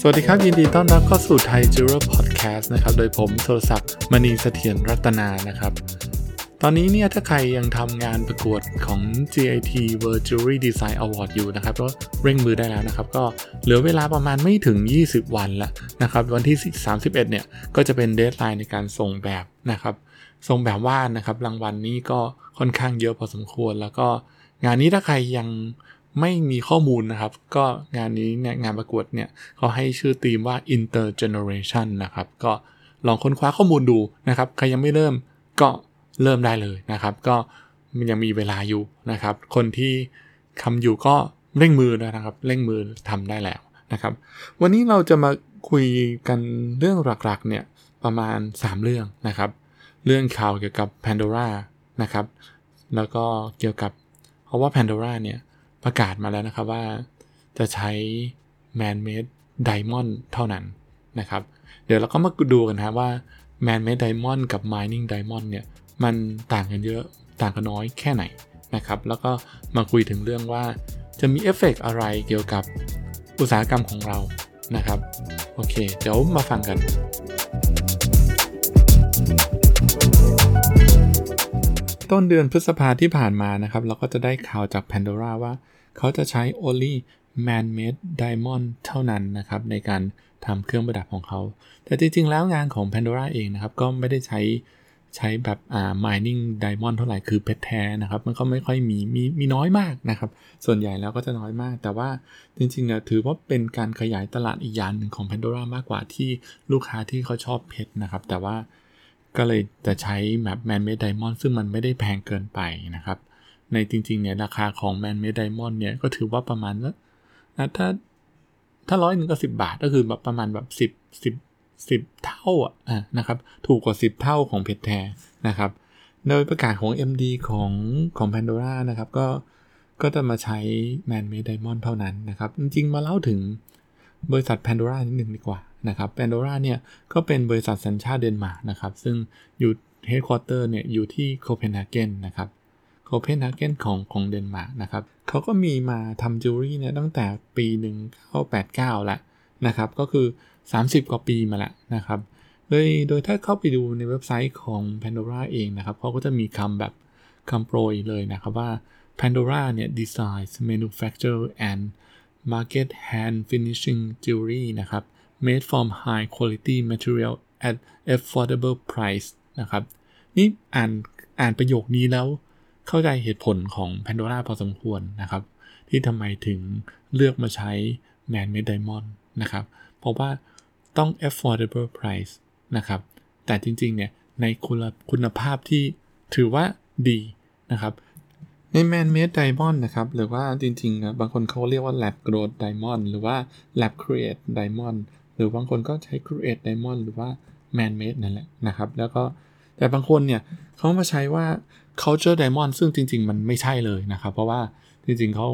สวัสดีครับ ยินดีต้อนรับเข้าสู่ไทยจูเรพอดแคสต์นะครับ โดยผมโทรศัพท์มณีเสถียรรัตนานะครับ ตอนนี้เนี่ยถ้าใครยังทำงานประกวดของ GIT World Jewelry Design Award อยู่นะครับก็เร่งมือได้แล้วนะครับ ก็เหลือเวลาประมาณไม่ถึง 20 วันละนะครับ วันที่ 31 เนี่ย ก็จะเป็นเดทไลน์ในการส่งแบบนะครับ ส่งแบบว่านะครับรางวัลนนี้ก็ค่อนข้างเยอะพอสมควรแล้วก็งานนี้ถ้าใครยัง ไม่มีข้อมูลนะครับ ก็งานนี้เนี่ยงานประกวดเนี่ยเขาให้ชื่อธีมว่า intergeneration นะครับ ก็ลองค้นคว้าข้อมูลดูนะครับ ใครยังไม่เริ่มก็เริ่มได้เลยนะครับ ก็มันยังมีเวลาอยู่นะครับ คนที่ทำอยู่ก็เร่งมือนะครับ เร่งมือทำได้แล้วนะครับ วันนี้เราจะมาคุยกันเรื่องหลักๆเนี่ยประมาณ 3 เรื่องนะครับ เรื่องข่าวเกี่ยวกับ Pandora นะครับ แล้วก็เกี่ยวกับเพราะว่า Pandora เนี่ย ประกาศมาแล้วนะครับว่าจะใช้ man-made diamond เท่านั้นนะครับ เดี๋ยวเราก็มาดูกันนะว่า man-made diamond กับ mining diamond เนี่ย มันต่างกันเยอะต่างกันน้อยแค่ไหนนะครับ แล้วก็มาคุยถึงเรื่องว่าจะมีเอฟเฟกอะไรเกี่ยวกับอุตสาหกรรมของเรานะครับ โอเค เดี๋ยวมาฟังกัน ต้นเดือนพฤษภาที่ผ่านมานะครับ เราก็จะได้ข่าวจาก Pandora ว่า เขาจะใช้ only man-made diamond เท่านั้นนะครับ ในการทำเครื่องประดับของเขา แต่จริง ๆ แล้วงานของ Pandora เองนะครับ ก็ไม่ได้ใช้ใช้แบบอ่า mining diamond เท่าไหร่ คือเพชรแท้นะครับ มันก็ไม่ค่อยมี มีมีน้อยมากนะครับ ส่วนใหญ่แล้วก็จะน้อยมาก แต่ว่าจริงๆเนี่ยถือว่าเป็นการขยายตลาดอีกอย่างหนึ่งของ Pandora มากกว่าที่ลูกค้าที่เขาชอบเพชรนะครับ แต่ว่า ก็เลยจะใช้แบบ man made diamond ซึ่งมันไม่ได้แพงเกินไปนะครับ ในจริงๆเนี่ยราคาของ man made diamond เนี่ยก็ถือว่าประมาณนะถ้าถ้าร้อยหนึ่งก็สิบาทก็คือแบบประมาณแบบสิบสิบสิบเท่าอะนะครับถูกกว่า10เท่าของเพชรแท้นะครับโดยประกาศของ MD ของของ Pandora นะครับก็ก็จะมาใช้ Man Made Diamond เท่านั้นนะครับ จริงๆ มาเล่าถึงบริษัท Pandora นิดหนึ่งดีกว่า นะครับ Pandora เนี่ยก็เป็นบริษัทสัญชาติเดนมาร์กนะครับ ซึ่งอยู่ Headquarter เนี่ยอยู่ที่โคเปนฮาเกนนะครับโคเปนฮาเกนของของเดนมาร์กนะครับเขาก็มีมาทำจิวเวลรี่เนี่ยตั้งแต่ปี 1989แล้วนะครับก็คือ 30 กว่าปีมาแล้วนะครับโดยโดยถ้าเข้าไปดูในเว็บไซต์ของ Pandora เองนะครับเขาก็จะมีคำแบบคำโปรยเลยนะครับว่า Pandora เนี่ย designs manufacture and market hand finishing jewelry นะครับ made from high quality material at affordable price นะครับ นี่อ่านอ่านประโยคนี้แล้วเข้าใจเหตุผลของ Pandora พอสมควรนะครับ ที่ทำไมถึงเลือกมาใช้ Man Made Diamond นะครับ เพราะว่าต้อง affordable price นะครับ แต่จริง ๆ เนี่ย ในคุณคุณภาพที่ถือว่าดีนะครับ ใน Man Made Diamond นะครับ หรือว่าจริงๆบางคนเขาเรียกว่า Lab Growth Diamond หรือว่า Lab Create Diamond หรือบางคนก็ใช้ Create Diamond หรือว่า Man Made นั่นแหละนะครับ แล้วก็แต่บางคนเนี่ยเขามาใช้ว่า culture diamond ซึ่งจริง ๆ มันไม่ใช่เลยนะครับ เพราะว่าจริง ๆเขา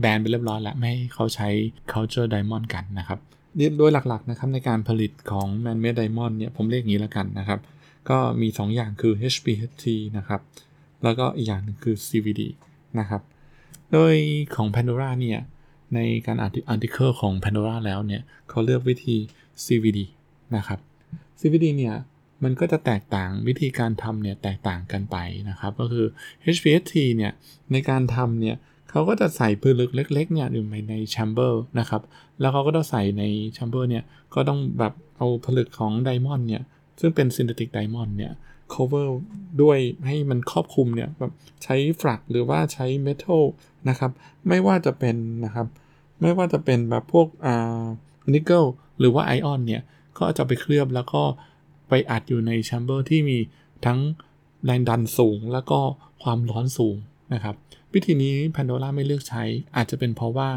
แบนไปเรียบร้อยแล้ว ไม่ให้เขาใช้ culture diamond กันนะครับโดยหลักๆนะครับในการผลิตของ man made diamond เนี่ยผมเรียกงี้แล้วกันนะครับ ก็มี 2 อย่างคือ HPHT นะครับ แล้วก็อีกอย่างหนึ่งคือ CVD นะครับ โดยของ Pandora เนี่ย ในการอ่าน article ของ Pandora แล้วเนี่ยเขาเลือกวิธี CVD นะครับ CVD เนี่ยมันก็จะแตกต่างวิธีการทำเนี่ยแตกต่างกันไปนะครับ ก็คือ HPHT เนี่ยในการทำเนี่ยเขาก็จะใส่ผลึกเล็กๆเนี่ยอยู่ใน chamber นะครับ แล้วเขาก็ต้องใส่ในchamber เนี่ยก็ต้องแบบเอาผลึกของ diamond เนี่ยซึ่งเป็น synthetic diamond เนี่ย cover ด้วยให้มันครอบคลุมเนี่ยแบบใช้ flux หรือว่าใช้ metal นะครับ ไม่ว่าจะเป็นนะครับ ไม่ว่าจะเป็นแบบพวกอ่านิกเกิลหรือว่า iron เนี่ย ก็จะไปเคลือบแล้วก็ไปอัดอยู่ใน chamber ที่มีทั้งแรงดันสูงแล้วก็ความร้อนสูงนะครับ วิธีนี้ Pandora ไม่เลือกใช้อาจจะเป็นเพราะว่า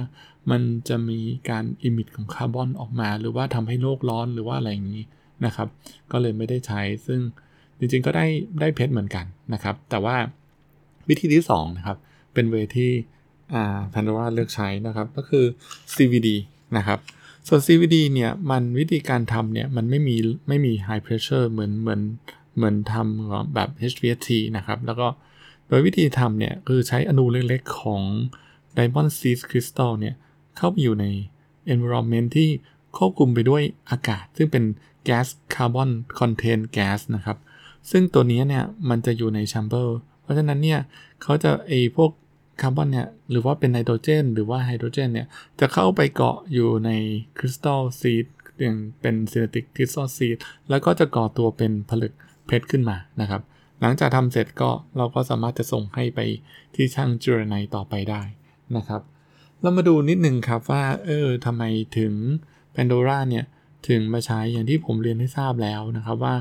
มันจะมีการอิมิตของคาร์บอนออกมา หรือว่าทำให้โลกร้อนหรือว่าอะไรอย่างนี้นะครับ ก็เลยไม่ได้ใช้ซึ่ง จริงๆก็ได้ได้เพชรเหมือนกันนะครับ แต่ว่าวิธีที่2นะครับ เป็นเวที่อ่า Pandora เลือกใช้นะครับ ก็คือ CVD นะครับ ส่วน CVD เนี่ยมันวิธีการทำเนี่ยมันไม่มีไม่มี high pressure เหมือนเหมือนเหมือนทำแบบ HVT นะครับ แล้วก็โดยวิธีทำเนี่ยคือใช้อณูเล็กๆของ Diamond Seed Crystal เนี่ยเข้าไปอยู่ใน environment ที่ควบคุมไปด้วยอากาศ ซึ่งเป็นแก๊ส carbon contain gas นะครับ ซึ่งตัวนี้เนี่ยมันจะอยู่ใน chamber เพราะฉะนั้นเนี่ยเขาจะไอพวกคาร์บอนเนี่ยหรือว่าเป็นไนโตรเจน หรือว่าไฮโดรเจนเนี่ยจะเข้าไปเกาะอยู่ใน crystal seed อย่างเป็น synthetic crystal seedแล้วก็จะก่อตัวเป็นผลึกเพชรขึ้นมานะครับหลังจากทำเสร็จก็เราก็สามารถจะส่งให้ไปที่ช่างจูรไนต่อไปได้นะครับ เรามาดูนิดนึงครับว่าเออทำไมถึง Pandora เนี่ย ถึงมาใช้อย่างที่ผมเรียนให้ทราบแล้วนะครับว่า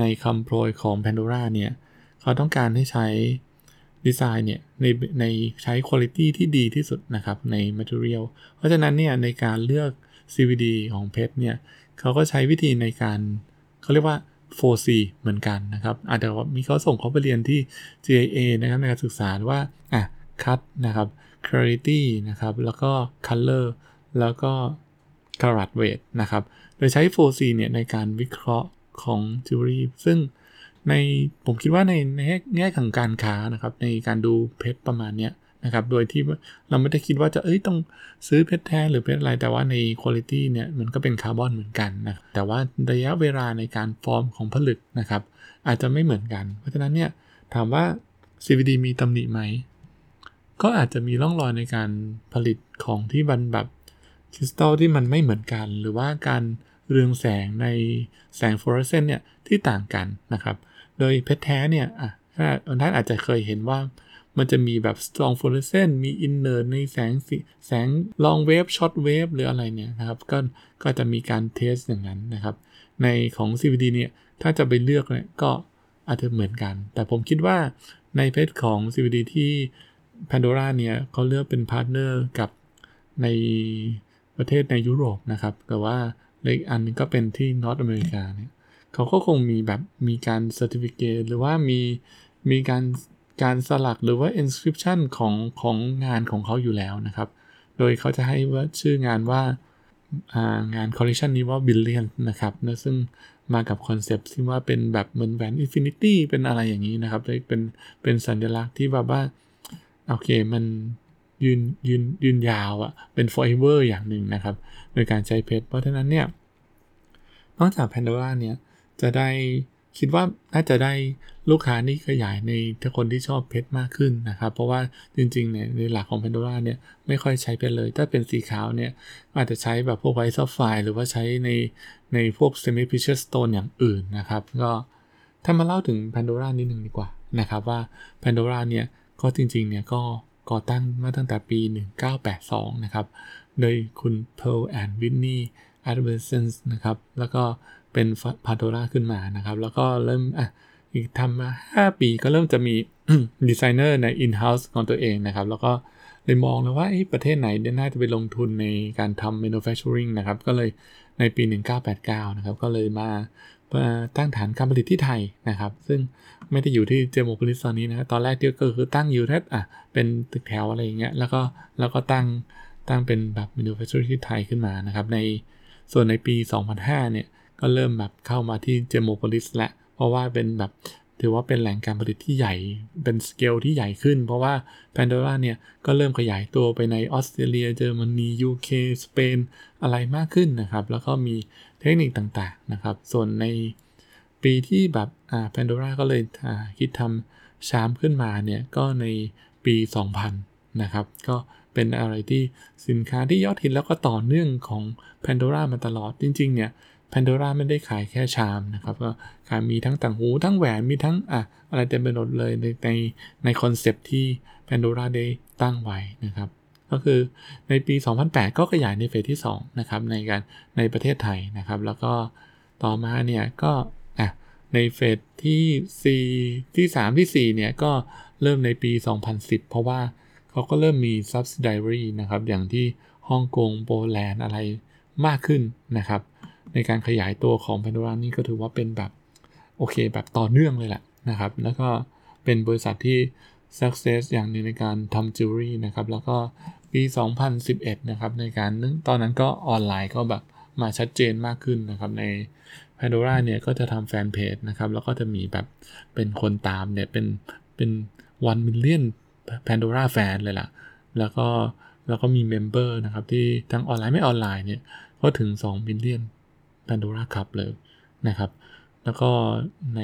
ในคำโปรยของ Pandora เนี่ย เขาต้องการให้ใช้ดีไซน์เนี่ย ในในใช้คุณภาพที่ดีที่สุดนะครับ ใน Material เพราะฉะนั้นเนี่ย ในการเลือก CVD ของเพชรเนี่ย เขาก็ใช้วิธีในการเขาเรียกว่า 4C เหมือนกันนะครับอาจจะมีเขาส่งเขาไปเรียนที่ GIA นะครับในการศึกษาว่าอะ cut นะครับ clarity นะครับ แล้วก็ color แล้วก็ carat weight นะครับ โดยใช้ 4C เนี่ยในการวิเคราะห์ ของจิวเวลรี่ซึ่งในผมคิดว่าในในแง่ของการค้านะครับ ในการดูเพชรประมาณเนี้ยนะครับ โดยที่เราไม่ได้คิดว่าจะเอ้ยต้องซื้อเพชรแท้หรือเพชรอะไร แต่ว่าในคุณภาพเนี่ยมันก็เป็นคาร์บอนเหมือนกันนะแต่ว่าระยะเวลาในการฟอร์มของผลึกนะครับ อาจจะไม่เหมือนกัน เพราะฉะนั้นเนี่ยถามว่า CVD มีตำหนิไหม ก็อาจจะมีร่องรอยในการผลิตของที่บันแบบคริสตัลที่มันไม่เหมือนกัน หรือว่าการ เรืองแสงในแสงฟลูออเรสเซนต์เนี่ยที่ต่างกันนะครับ โดยเพชรแท้เนี่ยอะท่านอาจจะเคยเห็นว่ามันจะมีแบบ strong fluorescent มี inert ในแสงสีแสง long wave short wave หรืออะไรเนี่ยนะครับ ก็ก็จะมีการ test อย่างนั้นนะครับ ในของ CVD เนี่ย ถ้าจะไปเลือกเนี่ยก็อาจจะเหมือนกัน แต่ผมคิดว่าในเพชรของ CVD ที่ Pandora เนี่ยเขาเลือกเป็น partner กับในประเทศในยุโรปนะครับ แต่ว่า อีกอันนึงก็เป็นที่ North America เนี่ยเขาก็คงมีแบบมีการ certificate หรือว่ามีมีการการสลักหรือว่า inscription ของของงานของเขาอยู่แล้วนะครับ โดยเขาจะให้ว่าชื่องานว่างาน collection นี้ว่า Brilliance นะครับนะซึ่งมากับคอนเซปต์ที่ว่าเป็นแบบเหมือนแหวน infinity เป็นอะไรอย่างนี้นะครับเป็นเป็นสัญลักษณ์ที่แบบว่า โอเคมัน ยืนยืนยืนยาวอะ่ะเป็น forever อย่างหนึ่งนะครับ โดยการใช้เพชรเพราะฉะนั้นเนี่ยนอกจาก Pandora เนี่ยจะได้คิดว่าน่าจะได้ลูกค้านี่ขยายในทุกคนที่ชอบเพชรมากขึ้นนะครับ เพราะว่าจริงๆเนี่ยในหลักของ Pandora เนี่ยไม่ค่อยใช้เพชรเลย ถ้าเป็นสีขาวเนี่ยอาจจะใช้แบบพวกไวท์ซัฟไฟหรือว่าใช้ในในพวก semi precious stone อย่างอื่นนะครับ ก็ถ้ามาเล่าถึง Pandora นิดหนึ่งดีกว่านะครับว่า Pandora เนี่ยก็จริงๆเนี่ยก็ ก่อตั้งมาตั้งแต่ปี 1982 นะครับ โดยคุณ Pearl and Whitney a d v e r s e n s นะครับ แล้วก็เป็นพาโดราขึ้นมานะครับ แล้วก็เริ่มอะอีกทำมา 5 ปีก็เริ่มจะมีดีไซเนอร์ใน in-house ของตัวเองนะครับ แล้วก็เลยมองแล้วว่าประเทศไหนน่าจะไปลงทุนในการทำ manufacturing นะครับ ก็เลยในปี 1989 นะครับ ก็เลยมา ตั้งฐานการผลิตที่ไทยนะครับ ซึ่งไม่ได้อยู่ที่ Gemopolis ตอนนี้นะตอนแรกที่ก็คือตั้งอยู่แค่อะเป็นตึกแถวอะไรอย่างเงี้ยแล้วก็แล้วก็ตั้งตั้งเป็นแบบมิ n u f a c t u r e ที่ไทยขึ้นมานะครับในส่วนในปี 2005 เนี่ย ก็เริ่มแบบเข้ามาที่ Gemopolis และ เพราะว่าเป็นแบบ ถือว่าเป็นแหล่งการผลิตที่ใหญ่ เป็นสเกลที่ใหญ่ขึ้น เพราะว่า Pandora เนี่ย ก็เริ่มขยายตัวไปในออสเตรเลีย เยอรมนียูเคสเปน อะไรมากขึ้นนะครับ แล้วก็มีเทคนิคต่างๆนะครับ ส่วนในปีที่แบบอ่าแพนโดราก็เลยคิดทำชามขึ้นมาเนี่ย ก็ในปี 2000 นะครับ ก็เป็นอะไรที่สินค้าที่ยอดฮิตแล้วก็ต่อเนื่องของ Pandora มาตลอดจริง ๆ เนี่ย Pandora ไม่ได้ขายแค่ชามนะครับก็ขายมีทั้งต่างหูทั้งแหวนมีทั้งอะอะไรเต็มไปหมดเลยในในในคอนเซปที่ Pandora ได้ตั้งไว้นะครับ ก็คือในปี 2008 ก็ขยายในเฟสที่2นะครับในการในประเทศไทยนะครับ แล้วก็ต่อมาเนี่ยก็อะในเฟสที่ 4 ที่ 3 ที่ 4 เนี่ยก็เริ่มในปี 2010 เพราะว่าเขาก็เริ่มมี subsidiary นะครับ อย่างที่ฮ่องกงโปแลนด์อะไรมากขึ้นนะครับ ในการขยายตัวของ Pandora นี่ก็ถือว่าเป็นแบบโอเคแบบต่อเนื่องเลยแหละนะครับ แล้วก็เป็นบริษัทที่ success อย่างนึงในการทำจิวเวลรี่นะครับ แล้วก็ปี 2011 นะครับ ในการตอนนั้นก็ออนไลน์ก็แบบมาชัดเจนมากขึ้นนะครับ ใน Pandora เนี่ยก็จะทำแฟนเพจนะครับ แล้วก็จะมีแบบเป็นคนตามเนี่ย เป็นเป็น1 million Pandora fan เลยล่ะ แล้วก็แล้วก็มี member นะครับ ที่ทั้งออนไลน์ไม่ออนไลน์เนี่ย ก็ถึง 2 million Pandora Club เลยนะครับ แล้วก็ใน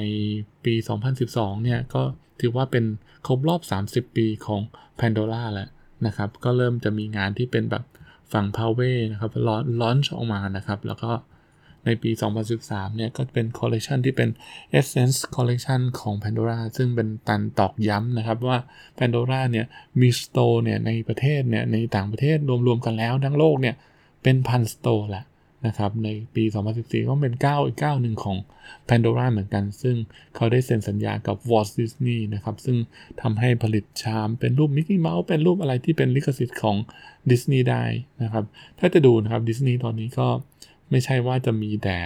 ปี 2012 เนี่ย ก็ถือว่าเป็นครบรอบ 30 ปีของ Pandora แล้วนะครับ ก็เริ่มจะมีงานที่เป็นแบบฝั่ง p a w a y นะครับ launch ออกมานะครับ แล้วก็ในปี 2013 เนี่ย ก็เป็นคอลเลคชันที่เป็น Essence Collection ของ Pandora ซึ่งเป็นตันตอกย้ำนะครับว่า Pandora เนี่ย มี store เนี่ย ในประเทศเนี่ย ในต่างประเทศรวมๆกันแล้วทั้งโลกเนี่ย เป็นพัน store แหละ นะครับในปี 2014 ก็เป็นก้าวอีกก้าวหนึ่งของ Pandora เหมือนกัน ซึ่งเขาได้เซ็นสัญญากับ Walt Disney นะครับ ซึ่งทำให้ผลิต charm เป็นรูปมิกกี้เมาส์เป็นรูปอะไรที่เป็นลิขสิทธิ์ของดิสนีย์ได้นะครับ ถ้าจะดูนะครับดิสนีย์ตอนนี้ก็ไม่ใช่ว่าจะมีแต่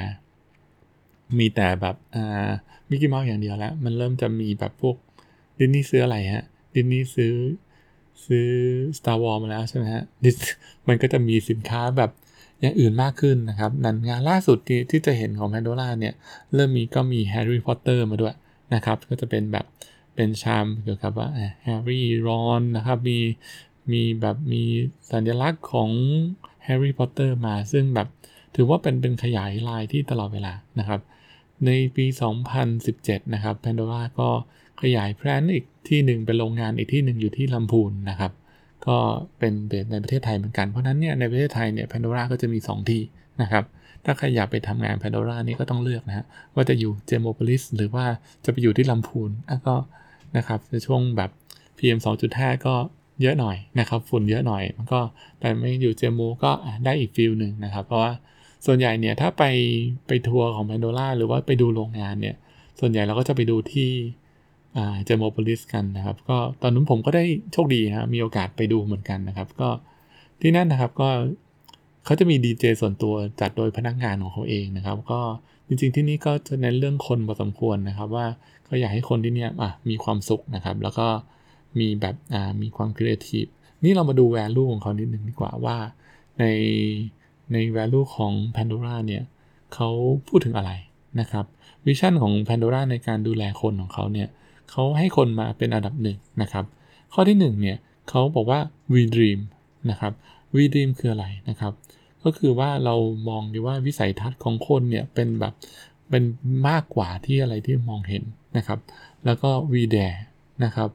มีแต่แบบอ่ามิกกี้เมาส์อย่างเดียวแล้ว มันเริ่มจะมีแบบพวกดิสนีย์ซื้ออะไรฮะดิสนีย์ซื้อซื้อ Star Wars มาแล้วใช่ไหมฮะ มันก็จะมีสินค้าแบบ อย่างอื่นมากขึ้นนะครับนันงานล่าสุดที่ที่จะเห็นของ Pandora เนี่ย เริ่มมีก็มี Harry Potter มาด้วยนะครับ ก็จะเป็นแบบเป็นชามเกี่ยวกับว่าแฮร์รี่รอนนะครับ มีมีแบบมีสัญลักษณ์ของ Harry Potter มาซึ่งแบบถือว่าเป็นเป็นขยายลายที่ตลอดเวลานะครับ ในปี 2017 นะครับ Pandora ก็ขยาย plant อีกที่หนึ่งเป็นโรงงานอีกที่หนึ่งอยู่ที่ลำพูนนะครับ ก็เป็น base ในประเทศไทยเหมือนกัน เพราะนั้นเนี่ยในประเทศไทยเนี่ยแพนโดราก็จะมี 2 ที่นะครับ ถ้าใครอยากไปทำงานแพนโดรานี่ก็ต้องเลือกนะฮะว่าจะอยู่ Gemopolis หรือว่าจะไปอยู่ที่ลำพูนก็นะครับในช่วงแบบ PM 2.5 ก็เยอะหน่อยนะครับฝุ่นเยอะหน่อย มันก็แต่ไม่อยู่ Gemo ก็ได้อีก feel หนึ่งนะครับ เพราะว่าส่วนใหญ่เนี่ยถ้าไปไปทัวร์ของแพนโดราหรือว่าไปดูโรงงานเนี่ยส่วนใหญ่เราก็จะไปดูที่ Gemopolis กันนะครับ ก็ตอนนั้นผมก็ได้โชคดีนะมีโอกาสไปดูเหมือนกันนะครับ ก็ที่นั่นนะครับก็เขาจะมีดีเจส่วนตัวจัดโดยพนักงานของเขาเองนะครับ ก็จริงๆที่นี่ก็จะเน้นเรื่องคนพอสมควรนะครับ ว่าเขาอยากให้คนที่นี่อะมีความสุขนะครับ แล้วก็มีแบบอ่ามีความครีเอทีฟนี่เรามาดูแวลูของเขานิดนึงดีกว่าว่าในในแวลูของ Pandora เนี่ยเขาพูดถึงอะไรนะครับวิชั่นของ Pandora ในการดูแลคนของเขาเนี่ย เขาให้คนมาเป็นอันดับหนึ่งนะครับ ข้อที่1เนี่ยเขาบอกว่า we dream นะครับ we dream คืออะไรนะครับ ก็คือว่าเรามองดีว่าวิสัยทัศน์ของคนเนี่ยเป็นแบบเป็นมากกว่าที่อะไรที่มองเห็นนะครับ แล้วก็ we dare นะครับ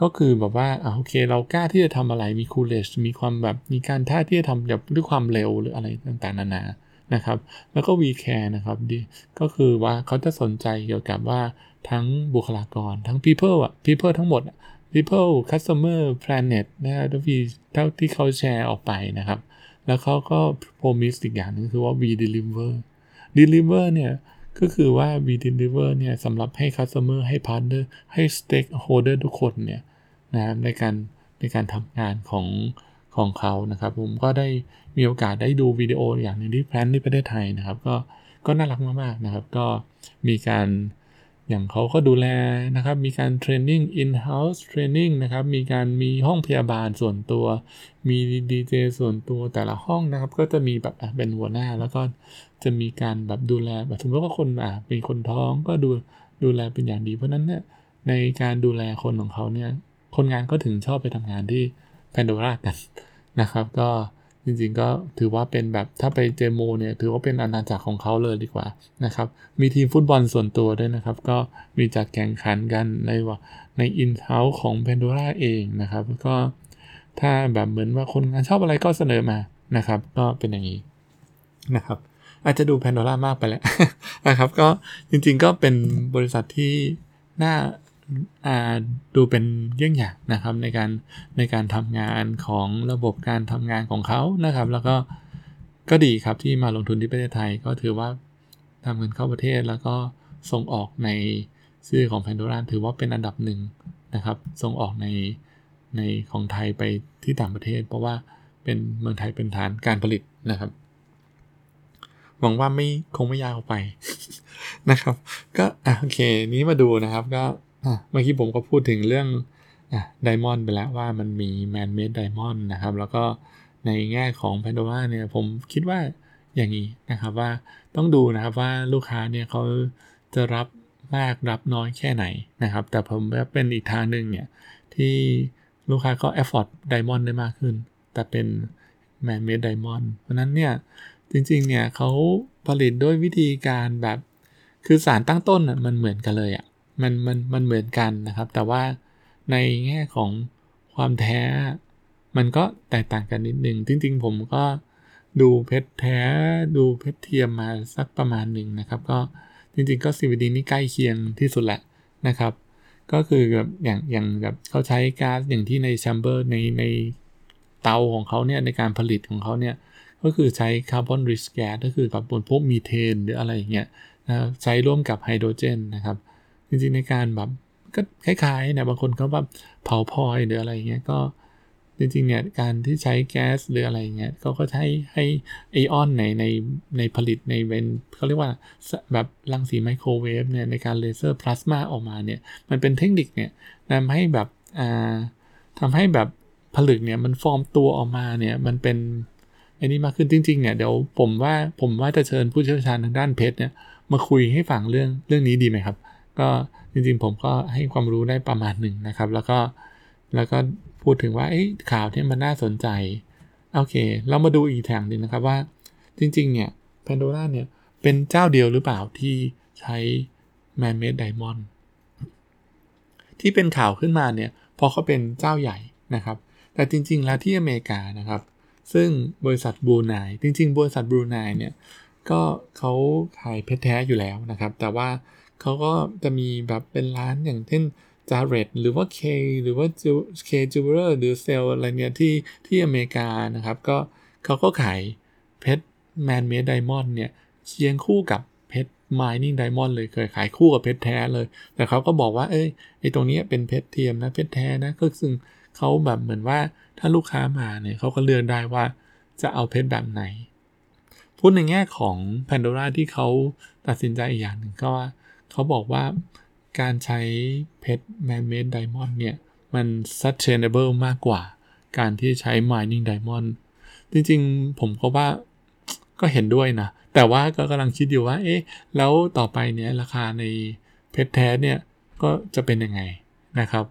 ก็คือแบบว่าอโอเค เรากล้าที่จะทำอะไร มี courage มีความแบบ มีการท่าที่จะทำแบบด้วยความเร็วหรืออะไรต่างๆ นานา นะครับ แล้วก็ we care นะครับ ดี ก็คือว่าเขาจะสนใจเกี่ยวกับว่า ทั้งบุคลากรทั้ง people อะ people ทั้งหมด people customer planet นะทุกทีเท่าที่เขาแชร์ออกไปนะครับ แล้วเขาก็ promise อีกอย่างนึงคือว่า we deliver deliver เนี่ย ก็คือว่า we deliver เนี่ยสำหรับให้ customer ให้ partner ให้ stakeholder ทุกคนเนี่ยนะในการในการทำงานของของเขานะครับ ผมก็ได้มีโอกาสได้ดูวิดีโออย่างหนึ่งที่แพลนที่ประเทศไทยนะครับ ก็ก็น่ารักมากๆนะครับ ก็มีการ อย่างเขาก็ดูแลนะครับ มีการเทรนนิ่ง in-house training นะครับ มีการมีห้องพยาบาลส่วนตัว มีดีเจส่วนตัวแต่ละห้องนะครับ ก็จะมีแบบเป็นหัวหน้า แล้วก็จะมีการแบบดูแลแบบสมมติว่าคนอะเป็นคนท้องก็ดูดูแลเป็นอย่างดี เพราะนั้นเนี่ยในการดูแลคนของเขาเนี่ย คนงานก็ถึงชอบไปทำงานที่แพนโดรากันนะครับ ก็ จริงๆก็ถือว่าเป็นแบบถ้าไปเจโมเนี่ยถือว่าเป็นอาณาจักรของเขาเลยดีกว่านะครับมีทีมฟุตบอลส่วนตัวด้วยนะครับ ก็มีจัดแข่งขันกันในว่าในอินเทาของแพนโดราเองนะครับ ก็ถ้าแบบเหมือนว่าคนงานชอบอะไรก็เสนอมานะครับ ก็เป็นอย่างนี้นะครับอาจจะดูแพนโดรามากไปแล้วนะครับ ก็จริงๆก็เป็นบริษัทที่น่า ดูเป็นเยี่ยงอย่างนะครับในการในการทำงานของระบบการทำงานของเขานะครับ แล้วก็ก็ดีครับที่มาลงทุนที่ประเทศไทยก็ถือว่าทำเงินเข้าประเทศแล้วก็ส่งออกในชื่อของแพนโดราถือว่าเป็นอันดับหนึ่งนะครับ ส่งออกในในของไทยไปที่ต่างประเทศ เพราะว่าเป็นเมืองไทยเป็นฐานการผลิตนะครับ หวังว่าไม่คงไม่ยาวไปนะครับ ก็อะโอเค นี้มาดูนะครับก็เมื่อกี้ผมก็พูดถึงเรื่องไดมอนด์ไปแล้วว่ามันมีแมนเมดไดมอนด์นะครับ แล้วก็ในแง่ของแพนโดราเนี่ยผมคิดว่าอย่างนี้นะครับว่าต้องดูนะครับว่าลูกค้าเนี่ยเขาจะรับมากรับน้อยแค่ไหนนะครับ แต่ผมว่าเป็นอีกทางหนึ่งเนี่ยที่ลูกค้าก็ afford ไดมอนด์ได้มากขึ้น แต่เป็นแมนเมดไดมอนด์เพราะนั้นเนี่ยจริงๆเนี่ยเขาผลิตด้วยวิธีการแบบ คือสารตั้งต้นอะมันเหมือนกันเลยอะ มันมันมันเหมือนกันนะครับ แต่ว่าในแง่ของความแท้ มันก็แตกต่างกันนิดนึงจริงๆ ผมก็ดูเพชรแท้ดูเพชรเทียมมาสักประมาณหนึ่งนะครับ ก็จริงๆ ก็ CVD นี่ใกล้เคียงที่สุดแหละนะครับ ก็คือแบบอย่างอย่างแบบเขาใช้ก๊าซอย่างที่ใน chamber ในในเตาของเขาเนี่ยในการผลิตของเขาเนี่ยก็คือใช้ carbon-rich gas ก็คือแบบพวกมีเทนหรืออะไรอย่างเงี้ยนะใช้ร่วมกับไฮโดรเจนนะครับ จริงๆในการแบบก็คล้ายๆนะบางคนเขาแบบเผาพลอยหรืออะไรเงี้ยก็จริงๆเนี่ยการที่ใช้แก๊สหรืออะไรเงี้ยเขาก็ใช้ให้ไอออนในในในผลิตในเวนเขาเรียกว่าแบบรังสีไมโครเวฟเนี่ยในการเลเซอร์พลาสมาออกมาเนี่ยมันเป็นเทคนิคเนี่ยทำให้แบบอ่าทำให้แบบผลึกเนี่ยมันฟอร์มตัวออกมาเนี่ยมันเป็นอันนี้มากขึ้นจริงๆเนี่ยเดี๋ยวผมว่าผมว่าจะเชิญผู้เชี่ยวชาญทางด้านเพชรเนี่ยมาคุยให้ฟังเรื่องเรื่องนี้ดีไหมครับ ก็จริงๆผมก็ให้ความรู้ได้ประมาณหนึ่งนะครับ แล้วก็แล้วก็พูดถึงว่าข่าวที่มันน่าสนใจโอเค เรามาดูอีกแถงหนึ่งนะครับว่า จริง ๆ เนี่ยแพนโดร่าเนี่ย เป็นเจ้าเดียวหรือเปล่าที่ใช้แมนเมดไดมอนด์ที่เป็นข่าวขึ้นมาเนี่ยพอเขาเป็นเจ้าใหญ่นะครับ แต่จริง ๆ แล้วที่อเมริกานะครับ ซึ่งบริษัท Blue Nile จริง ๆ บริษัท Blue Nile เนี่ยก็เขาขายเพชรแท้อยู่แล้วนะครับ แต่ว่า เขาก็จะมีแบบเป็นร้านอย่างเช่น Jared หรือว่า K หรือว่า K Jeweler หรือ Zales อะไรเนี่ยที่ที่อเมริกานะครับก็เขาก็ขายเพชร man-made diamond เนี่ยเคียงคู่กับเพชร mining diamond เลยเคยขายคู่กับเพชรแท้เลย แต่เขาก็บอกว่าเอ้ยไอตรงนี้เป็นเพชรเทียมนะเพชรแท้นะก็ซึ่งเขาแบบเหมือนว่าถ้าลูกค้ามาเนี่ยเขาก็เลือกได้ว่าจะเอาเพชรแบบไหน พูดในแง่ของแพนโดราที่เขาตัดสินใจอีกอย่างหนึ่งก็ว่า เขาบอกว่าการใช้เพชร man-made diamond เนี่ย มัน sustainable มากกว่าการที่ใช้ mining diamond จริงๆ ผมก็ว่าก็เห็นด้วยนะ แต่ว่าก็กำลังคิดอยู่ว่า เอ๊ะ แล้วต่อไปเนี่ย ราคาในเพชรแท้เนี่ย ก็จะเป็นยังไงนะครับ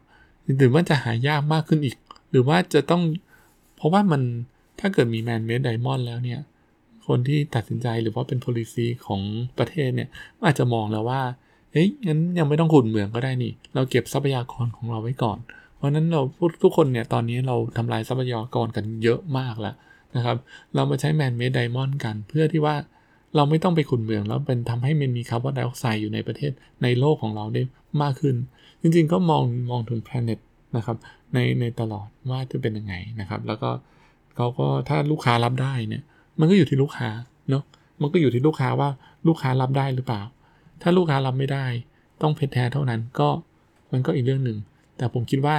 หรือว่าจะหายากมากขึ้นอีก หรือว่าจะต้อง เพราะว่ามันถ้าเกิดมีแมนเมดไดมอนด์แล้วเนี่ย คนที่ตัดสินใจหรือว่าเป็น policy ของประเทศเนี่ย อาจจะมองแล้วว่า เฮ้ยงั้นยังไม่ต้องขุดเหมืองก็ได้นี่ เราเก็บทรัพยากรของเราไว้ก่อน เพราะนั้นเราทุกคนเนี่ยตอนนี้เราทำลายทรัพยากรกันเยอะมากแล้วนะครับ เรามาใช้ man-made diamond กัน เพื่อที่ว่าเราไม่ต้องไปขุดเหมืองแล้วเป็นทำให้มันมีคาร์บอนไดออกไซด์อยู่ในประเทศในโลกของเราได้มากขึ้น จริงๆก็มองมองถึง planet นะครับในในตลอดว่าจะเป็นยังไงนะครับ แล้วก็เขาก็ถ้าลูกค้ารับได้เนี่ยมันก็อยู่ที่ลูกค้าเนาะมันก็อยู่ที่ลูกค้าว่าลูกค้ารับได้หรือเปล่า ถ้าลูกค้ารับไม่ได้ต้องเพชรแท้เท่านั้นก็มันก็อีกเรื่องหนึ่ง แต่ผมคิดว่า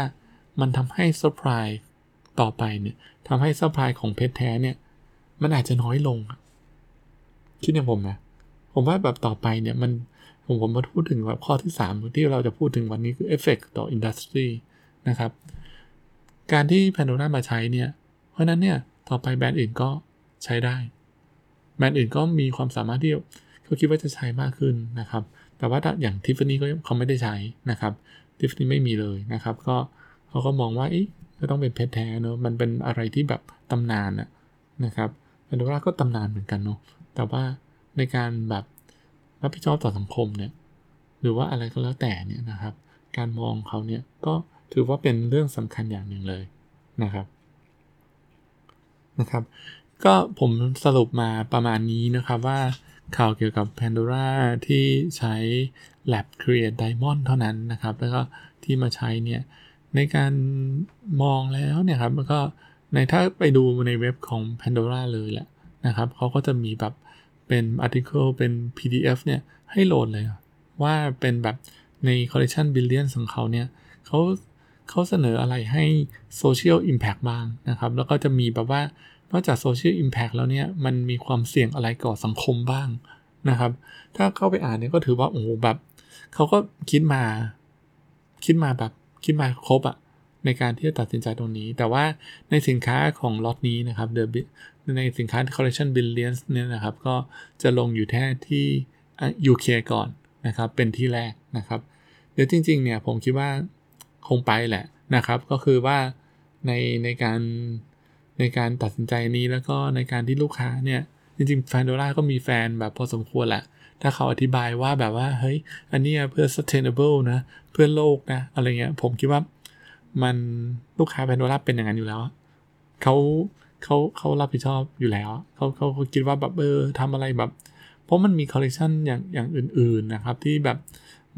มันทำให้ supply ต่อไปเนี่ยทำให้ supply ของเพชรแท้เนี่ย มันอาจจะน้อยลง คิดอย่างผมนะ ผมว่าแบบต่อไปเนี่ยมันผมผมมาพูดถึงแบบข้อที่ 3 ที่เราจะพูดถึงวันนี้คือเอฟเฟกต่อ industry นะครับ การที่แพนโดรามาใช้เนี่ย เพราะนั้นเนี่ย ต่อไปแบรนด์อื่นก็ใช้ได้ แบรนด์อื่นก็มีความสามารถที่ เขาคิดว่าจะใช้มากขึ้นนะครับ แต่ว่าอย่างทิฟฟานี่ก็เขาไม่ได้ใช้นะครับทิฟฟานี่ไม่มีเลยนะครับ ก็เขาก็มองว่าอ๊ะก็ต้องเป็นเพชรแท้เนอะมันเป็นอะไรที่แบบตำนานอะนะครับแอนโดราก็ตำนานเหมือนกันเนาะแต่ว่าในการแบบรับผิดชอบต่อสังคมเนี่ยหรือว่าอะไรก็แล้วแต่เนี่ยนะครับ การมองเขาเนี่ยก็ถือว่าเป็นเรื่องสำคัญอย่างหนึ่งเลยนะครับนะครับ ก็ผมสรุปมาประมาณนี้นะครับว่า ข่าวเกี่ยวกับ Pandora ที่ใช้ Lab Create Diamond เท่านั้นนะครับ แล้วก็ที่มาใช้เนี่ย ในการมองแล้วเนี่ยครับแล้วก็ในถ้าไปดูในเว็บของ Pandora เลยแหละนะครับเขาก็จะมีแบบเป็น article เป็น PDF เนี่ย ให้โหลดเลย ว่าเป็นแบบใน collection billion ของเขาเนี่ยเขาเขาเสนออะไรให้ social impact บ้างนะครับ แล้วก็จะมีแบบว่า นอกจากโซเชียลอิมแพกแล้วเนี่ยมันมีความเสี่ยงอะไรก่อสังคมบ้างนะครับ ถ้าเข้าไปอ่านเนี่ยก็ถือว่าโอ้โหแบบเขาก็คิดมาคิดมาแบบคิดมาครบอะในการที่จะตัดสินใจตรงนี้ แต่ว่าในสินค้าของล็อตนี้นะครับเดในสินค้า collection billions เนี่ยนะครับ ก็จะลงอยู่แค่ที่ UK ก่อนนะครับ เป็นที่แรกนะครับ เดี๋ยวจริง ๆ เนี่ยผมคิดว่าคงไปแหละนะครับ ก็คือว่าในในการ ในการตัดสินใจนี้แล้วก็ในการที่ลูกค้าเนี่ย จริงๆ Pandora ก็มีแฟนแบบพอสมควรแหละ ถ้าเขาอธิบายว่าแบบว่า เฮ้ย อันนี้เพื่อ sustainable นะ เพื่อโลกนะ อะไรเงี้ย ผมคิดว่ามันลูกค้า Pandora เป็นอย่างนั้นอยู่แล้วเขาเขาเขารับผิดชอบอยู่แล้ว เขาเขาเขาคิดว่าแบบเออทำอะไรแบบ เพราะมันมีคอลเลคชันอย่างอย่างอื่น ๆนะครับ ที่แบบ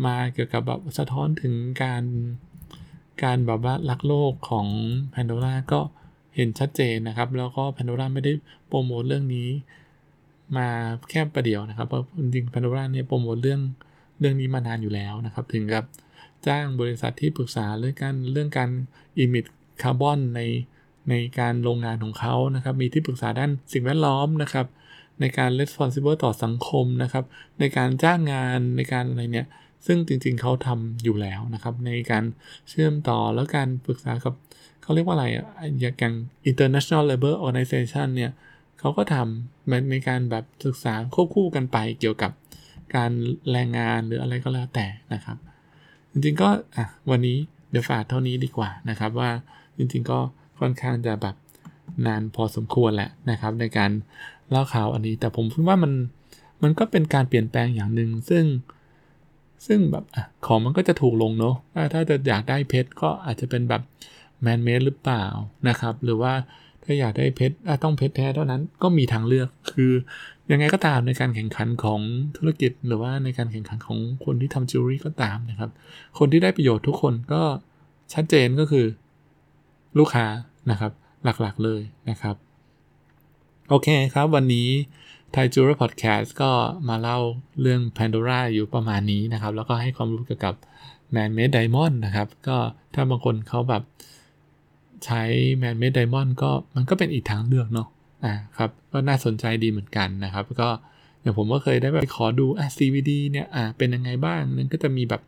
มาเกี่ยวกับแบบสะท้อนถึงการการแบบว่ารักโลกของ Pandora ก็ เห็นชัดเจนนะครับ แล้วก็ Pandora ไม่ได้โปรโมทเรื่องนี้ มาแค่ประเดียวนะครับ เพราะจริงๆ Pandora เนี่ยโปรโมทเรื่องเรื่องนี้มานานอยู่แล้วนะครับ ถึงกับจ้างบริษัทที่ปรึกษาเรื่องการเรื่องการ emit คาร์บอนในในการโรงงานของเขานะครับ มีที่ปรึกษาด้านสิ่งแวดล้อมนะครับ ในการ responsible ต่อสังคมนะครับ ในการจ้างงานในการอะไรเนี่ย ซึ่งจริงๆเขาทำอยู่แล้วนะครับ ในการเชื่อมต่อแล้วการปรึกษากับ เขาเรียกว่าอะไรอะอย่าง international labor organization เนี่ยเขาก็ทำในการแบบศึกษาควบคู่กันไปเกี่ยวกับการแรงงานหรืออะไรก็แล้วแต่นะครับ จริงๆก็อะวันนี้เดี๋ยวฝากเท่านี้ดีกว่านะครับว่าจริงๆก็ค่อนข้างจะแบบนานพอสมควรแหละนะครับ ในการเล่าข่าวอันนี้ แต่ผมคิดว่ามันมันก็เป็นการเปลี่ยนแปลงอย่างหนึ่งซึ่ง ซึ่งแบบของมันก็จะถูกลงเนาะถ้าจะอยากได้เพชรก็อาจจะเป็นแบบ man-made หรือเปล่านะครับ หรือว่าถ้าอยากได้เพชรต้องเพชรแท้เท่านั้นก็มีทางเลือก คือยังไงก็ตามในการแข่งขันของธุรกิจ หรือว่าในการแข่งขันของคนที่ทำจิวเวลรี่ก็ตามนะครับ คนที่ได้ประโยชน์ทุกคนก็ชัดเจนก็คือลูกค้านะครับ หลักๆเลยนะครับ โอเคครับ วันนี้ไทยจูเวลพอดแคสต์ก็มาเล่าเรื่อง Pandora อยู่ประมาณนี้นะครับ แล้วก็ให้ความรู้เกี่ยวกับ Man Made Diamond นะครับ ก็ถ้าบางคนเขาแบบ ใช้ Man Made Diamond ก็มันก็เป็นอีกทางเลือกเนาะอ่าครับก็น่าสนใจดีเหมือนกันนะครับ ก็อย่างผมก็เคยได้ไปขอดูอะ CVD เนี่ยอ่าเป็นยังไงบ้างนั่นก็จะมีแบบ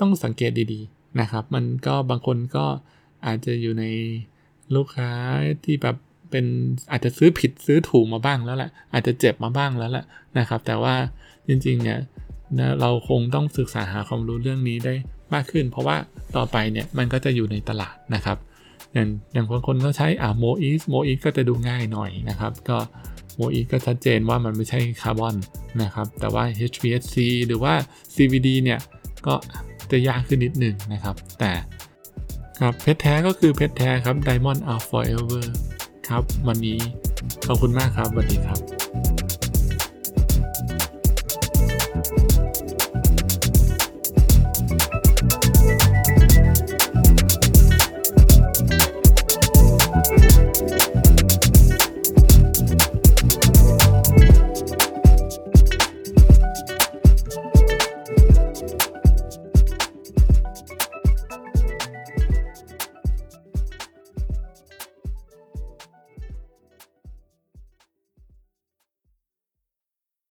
ต้องสังเกตดีๆนะครับ มันก็บางคนก็อาจจะอยู่ในลูกค้าที่แบบเป็นอาจจะซื้อผิดซื้อถูกมาบ้างแล้วแหละอาจจะเจ็บมาบ้างแล้วแหละนะครับ แต่ว่าจริงๆเนี่ยนะเราคงต้องศึกษาหาความรู้เรื่องนี้ได้มากขึ้น เพราะว่าต่อไปเนี่ยมันก็จะอยู่ในตลาดนะครับ อย่างอย่างคนคนก็ใช้อ่าโมอีสโมอีสก็จะดูง่ายหน่อยนะครับ ก็โมอีสก็ชัดเจนว่ามันไม่ใช่คาร์บอนนะครับ แต่ว่า HPSC หรือว่า CVD เนี่ยก็จะยากขึ้นนิดหนึ่งนะครับ แต่ครับเพชรแท้ก็คือเพชรแท้ครับ Diamond are forever ครับ วันนี้ขอบคุณมากครับสวัสดีครับ